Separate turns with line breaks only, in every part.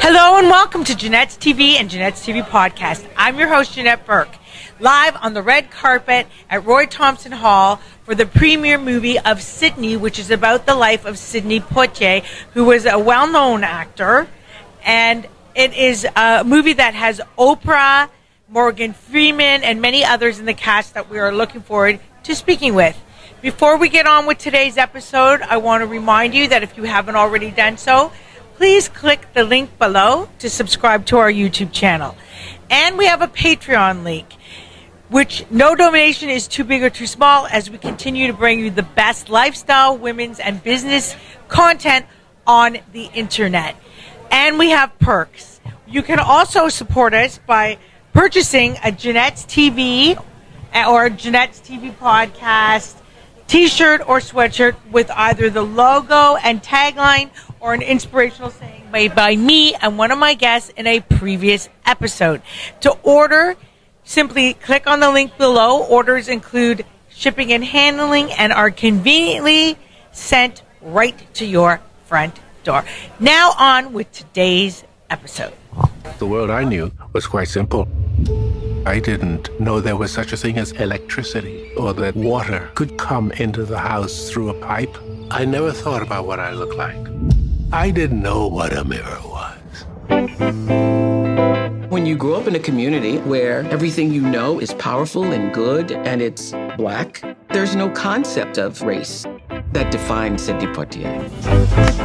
Hello and welcome to Jeanette's TV and Jeanette's TV podcast. I'm your host, Jeanette Burke, live on the red carpet at Roy Thomson Hall for the premiere movie of Sidney, which is about the life of Sidney Poitier, who was a well known actor. And it is a movie that has Oprah, Morgan Freeman, and many others in the cast that we are looking forward to speaking with. Before we get on with today's episode, I want to remind you that if you haven't already done so, please click the link below to subscribe to our YouTube channel. And we have a Patreon link, which no donation is too big or too small as we continue to bring you the best lifestyle, women's, and business content on the internet. And we have perks. You can also support us by purchasing a Jeanette's TV or Jeanette's TV podcast t-shirt or sweatshirt with either the logo and tagline or an inspirational saying made by me and one of my guests in a previous episode. To order, simply click on the link below. Orders include shipping and handling and are conveniently sent right to your front door. Now on with today's episode.
The world I knew was quite simple. I didn't know there was such a thing as electricity or that water could come into the house through a pipe. I never thought about what I looked like. I didn't know what a mirror was.
When you grow up in a community where everything you know is powerful and good and it's black, there's no concept of race that defines Sidney Poitier.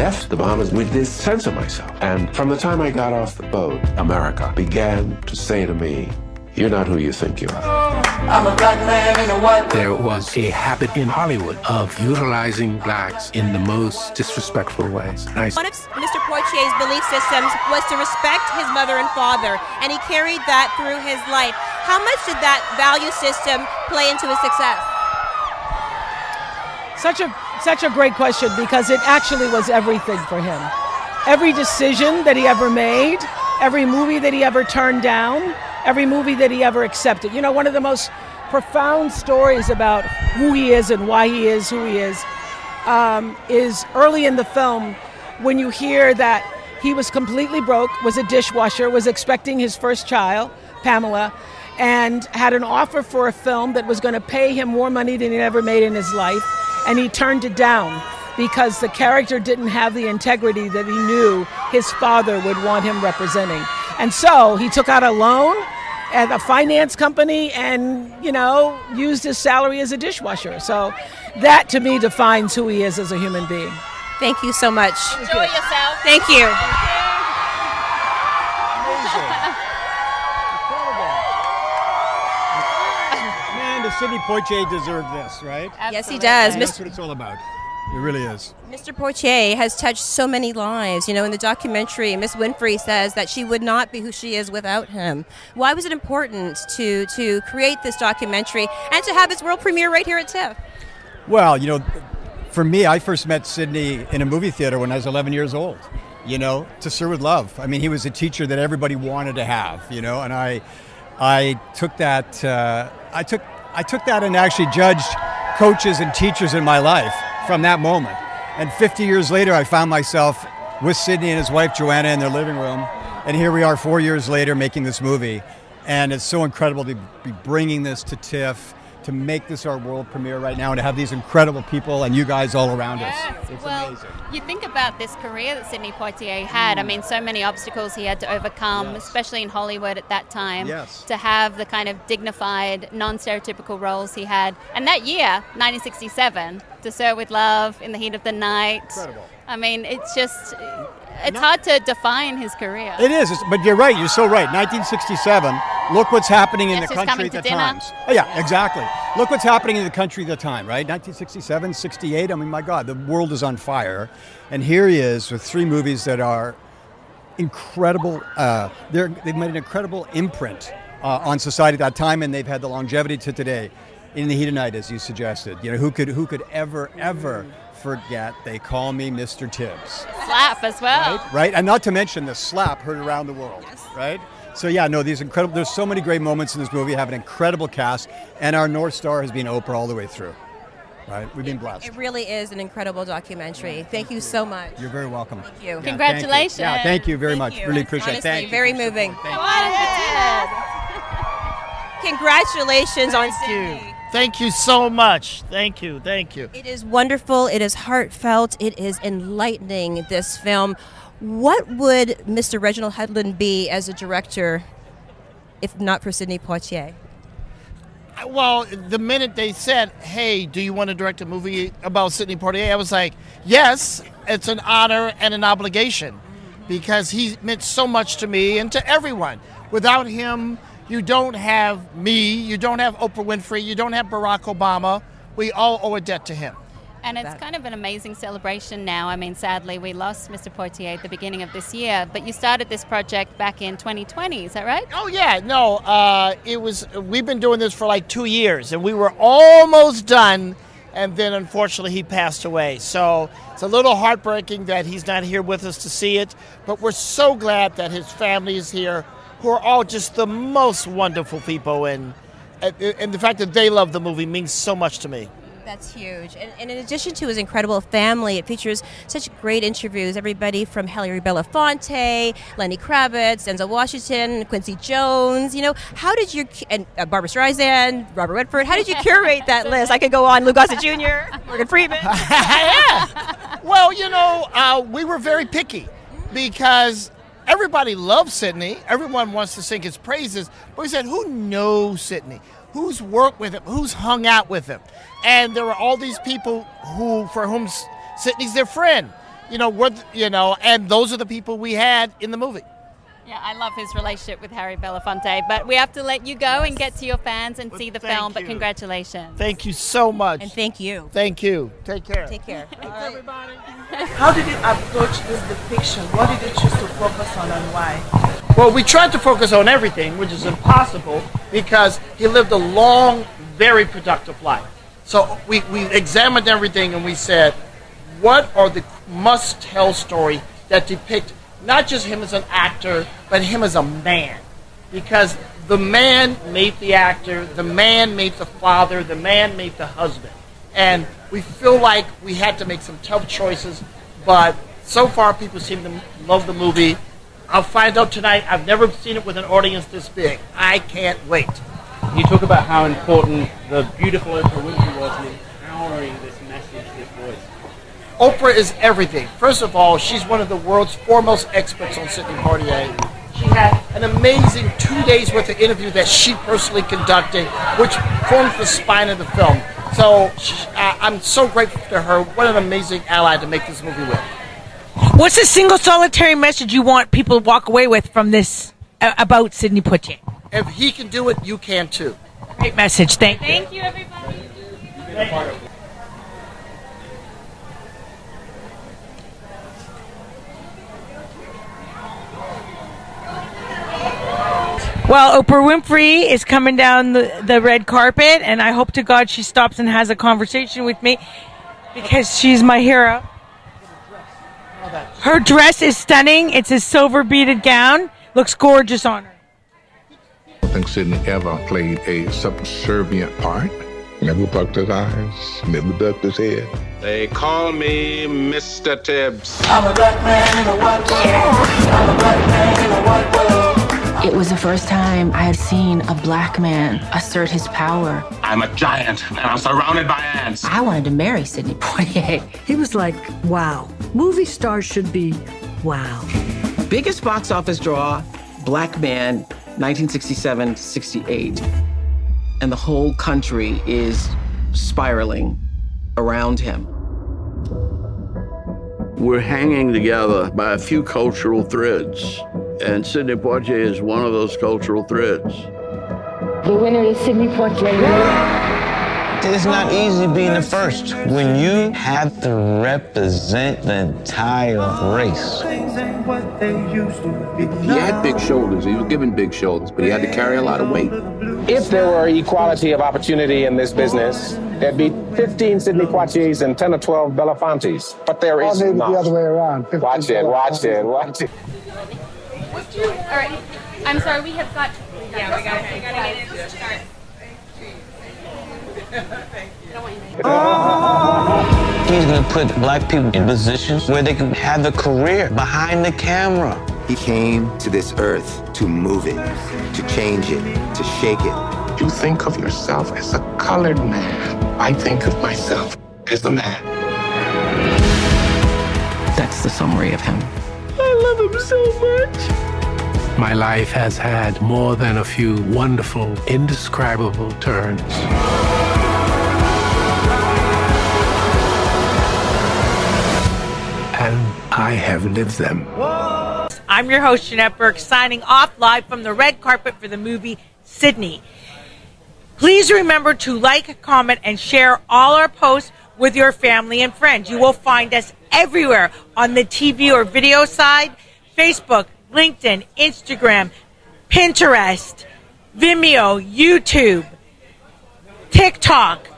I left the Bahamas with this sense of myself. And from the time I got off the boat, America began to say to me, You're not who you think you are.
I'm a black man in a white
There was a habit in Hollywood of utilizing blacks in the most disrespectful ways. And I
One of Mr. Poitier's belief systems was to respect his mother and father, and he carried that through his life. How much did that value system play into his success?
Such a such a great question because it actually was everything for him. Every decision that he ever made, every movie that he ever turned down, every movie that he ever accepted. You know, one of the most profound stories about who he is and why he is who he is um, is early in the film when you hear that he was completely broke, was a dishwasher, was expecting his first child, Pamela, and had an offer for a film that was going to pay him more money than he'd ever made in his life, and he turned it down because the character didn't have the integrity that he knew his father would want him representing. And so he took out a loan at a finance company and, you know, used his salary as a dishwasher. So that to me defines who he is as a human being.
Thank you so much.
Enjoy yourself.
Thank you.
Man, does Sidney Poitier deserve this, right?
Yes, he does.
That's what it's all about. It really is.
Mr. Poitier has touched so many lives. You know, in the documentary, Miss Winfrey says that she would not be who she is without him. Why was it important to to create this documentary and to have its world premiere right here at TIFF?
Well, you know, for me, I first met Sidney in a movie theater when I was 11 years old. You know, to serve with love. I mean, he was a teacher that everybody wanted to have. You know, and I, I took that. Uh, I took I took that and actually judged coaches and teachers in my life from that moment. And 50 years later, I found myself with Sidney and his wife Joanna in their living room, and here we are four years later making this movie. And it's so incredible to be bringing this to TIFF, to make this our world premiere right now, and to have these incredible people and you guys all around us. It's
well,
amazing.
you think about this career that Sidney Poitier had. I mm. mean, so many obstacles he had to overcome,
Yes.
especially in Hollywood at that time.
Yes.
To have the kind of dignified, non-stereotypical roles he had, and that year, 1967, To Sir with Love, In the Heat of the Night.
Incredible.
I mean, it's just. It's hard to define his career.
It's- but you're right. You're so right. 1967. Look what's happening in
Yes,
the country at the
dinner?
times. Oh, yeah, exactly. Look what's happening in the country at the time, right? 1967, 68. I mean, my God, the world is on fire, and here he is with three movies that are incredible. Uh, they're, they've made an incredible imprint uh, on society at that time, and they've had the longevity to today. In the heat of night, as you suggested, you know, who could who could ever ever forget? They call me Mr. Tibbs
Slap as well.
right? Right, and not to mention the slap heard around the world, right? So yeah, no, these incredible. There's so many great moments in this movie. Have an incredible cast, and our north star has been Oprah all the way through. Right? We've been blessed.
It really is an incredible documentary. Thank you so much.
You're very welcome.
Thank you.
Yeah,
Congratulations.
Thank you. Yeah, thank you very
Thank
much.
you.
Really appreciate it.
Honestly,
Thank you.
very moving.
Thank you.
Congratulations on
Thank you. Thank you so much. Thank you. Thank you.
It is wonderful. It is heartfelt. It is enlightening, this film. What would Mr. Reginald Hudlin be as a director if not for Sidney Poitier?
Well, the minute they said, "Hey, do you want to direct a movie about Sidney Poitier?" I was like, "Yes, it's an honor and an obligation because he meant so much to me and to everyone. Without him, you don't have me, you don't have Oprah Winfrey, you don't have Barack Obama. We all owe a debt to him."
And it's kind of an amazing celebration now. I mean, sadly, we lost Mr. Poitier at the beginning of this year, but you started this project back in 2020, is that right?
Oh yeah, no. Uh, it was. We've been doing this for like two years, and we were almost done, and then unfortunately he passed away. So it's a little heartbreaking that he's not here with us to see it. But we're so glad that his family is here, who are all just the most wonderful people, and and the fact that they love the movie means so much to me.
That's huge. And, and in addition to his incredible family, it features such great interviews. Everybody from Hilary Belafonte, Lenny Kravitz, Denzel Washington, Quincy Jones. You know, how did you, and uh, Barbra Streisand, Robert Redford, how did you curate that list? I could go on, Lou Gossett Jr., Morgan Freeman.
yeah. Well, you know, uh, we were very picky because everybody loves Sidney. Everyone wants to sing his praises. But we said, who knows Sidney? Who's worked with him? Who's hung out with him? And there were all these people who, for whom Sidney's their friend. You know, we're, you know, and those are the people we had in the movie.
Yeah, I love his relationship with Harry Belafonte, but we have to let you go and get to your fans and see the
thank
film, but congratulations.
Thank you so much.
and thank you.
Thank you. Take care.
Take care. Everybody.
How did you approach this depiction? What did you choose to focus on and why?
Well, we tried to focus on everything, which is impossible because he lived a long, very productive life. So we, we examined everything and we said, what are the must tell story that depict not just him as an actor, but him as a man? Because the man made the actor, the man made the father, the man made the husband. And we feel like we had to make some tough choices, but so far people seem to love the movie. I'll find out tonight. I've never seen it with an audience this big. I can't wait.
You talk about how important the beautiful Oprah Winfrey was in empowering this message, this voice.
Oprah is everything. First of all, she's one of the world's foremost experts on Sidney Poitier. She had an amazing two days worth of interview that she personally conducted, which forms the spine of the film. So she, I, I'm so grateful to her. What an amazing ally to make this movie with.
What's the single solitary message you want people to walk away with from this uh, about Sidney Poitier?
If he can do it, you can too.
Great message. Thank you.
Thank you, everybody.
Well, Oprah Winfrey is coming down the, the red carpet, and I hope to God she stops and has a conversation with me because she's my hero. Her dress is stunning. It's a silver beaded gown. Looks gorgeous on her.
I don't think Sidney ever played a subservient part. Never bucked his eyes, never ducked his head. They call me Mr. Tibbs.
I'm a black man in a white world. I'm a black man in a white world.
It was the first time I had seen a black man assert his power.
I'm a giant, and I'm surrounded by ants.
I wanted to marry Sidney Poitier.
He was like, wow. Movie stars should be wow.
Biggest box office draw, Black Man, 1967 68. And the whole country is spiraling around him.
We're hanging together by a few cultural threads, and Sidney Poitier is one of those cultural threads.
The winner is Sidney Poitier.
It's not easy being the first when you have to represent the entire race.
He had big shoulders. He was given big shoulders, but he had to carry a lot of weight.
If there were equality of opportunity in this business, there'd be 15 Sidney Poitiers and 10 or 12 Belafontes. But there is
maybe
not.
the other way around.
Watch it, watch it, watch it.
All right. I'm sorry, we have got. Yeah, we got. We got to get in. Start.
Thank you.
He's gonna put black people in positions where they can have a career behind the camera.
He came to this earth to move it, to change it, to shake it.
You think of yourself as a colored man. I think of myself as a man.
That's the summary of him.
I love him so much. My life has had more than a few wonderful, indescribable turns. I have lived them.
I'm your host, Jeanette Burke, signing off live from the red carpet for the movie Sidney. Please remember to like, comment, and share all our posts with your family and friends. You will find us everywhere on the TV or video side Facebook, LinkedIn, Instagram, Pinterest, Vimeo, YouTube, TikTok.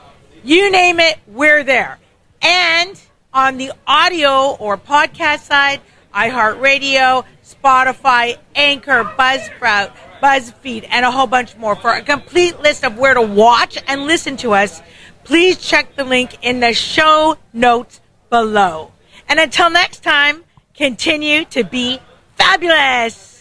You name it, we're there. And on the audio or podcast side, iHeartRadio, Spotify, Anchor, Buzzsprout, BuzzFeed, and a whole bunch more. For a complete list of where to watch and listen to us, please check the link in the show notes below. And until next time, continue to be fabulous.